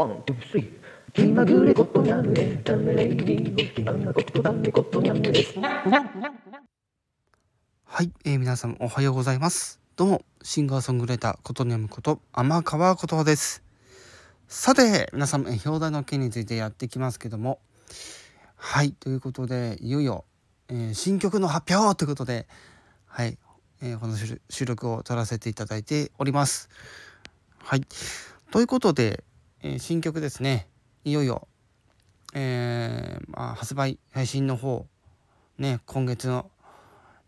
ワン、ツー、スリー。気まぐれことにゃむエンタメレディオ気まぐれことだめことにゃむです。はい、えー皆さんおはようございます。どうも、シンガーソングライターことにゃむこと天川ことです。さて、皆さん、えー表題の件についてやっていきますけども、はい、ということで、いよいよ、えー新曲の発表ということで、はい、えーこの収録を撮らせていただいております。はい、ということで、えー新曲ですね、いよいよ、えーまあ、発売配信の方、ね、今月の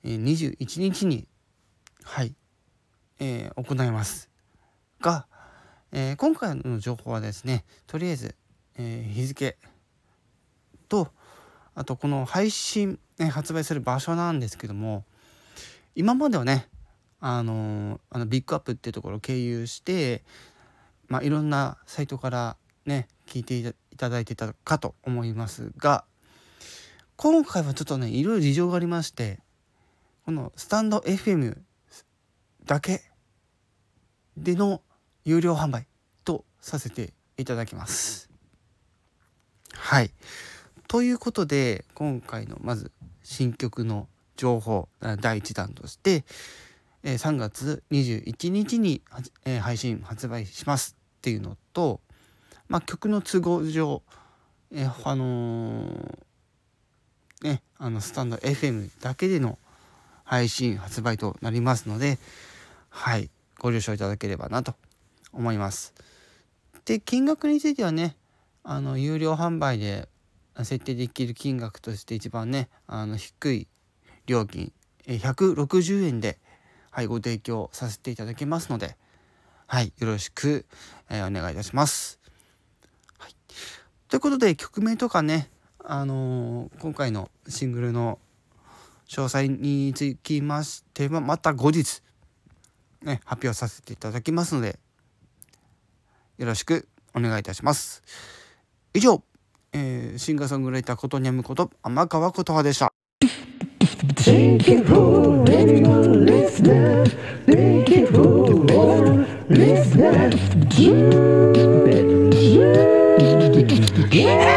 えー21日に、はい、え行います。が、え今回の情報はですね、とりあえず、え日付と、あとこの配信、ね、発売する場所なんですけども、今まではね、あのあのビッグアップっていうところを経由して、まあ、いろんなサイトからね、聞いていたいただいてたかと思いますが、今回はちょっとね、いろいろ事情がありまして、このスタンド FM だけでの有料販売とさせていただきます。はい。ということで今回のまず新曲の情報第1弾として、3月21日に、配信発売しますっていうのと、まあ、曲の都合上、えあのーね、あのスタンド FM だけでの配信発売となりますので、はい、ご了承いただければなと思います。で、金額についてはね、あの有料販売で設定できる金額として一番ね、あの低い料金、160円で、はい、ご提供させていただきますので、はい、よろしく、えーお願いいたします。はい、ということで曲名とかね、あのー今回のシングルの詳細につきましてはまた後日、ね、発表させていただきますのでよろしくお願いいたします。以上、えーシンガーソングライターことにゃむこと天川琴葉でした。Thank you for Yeah.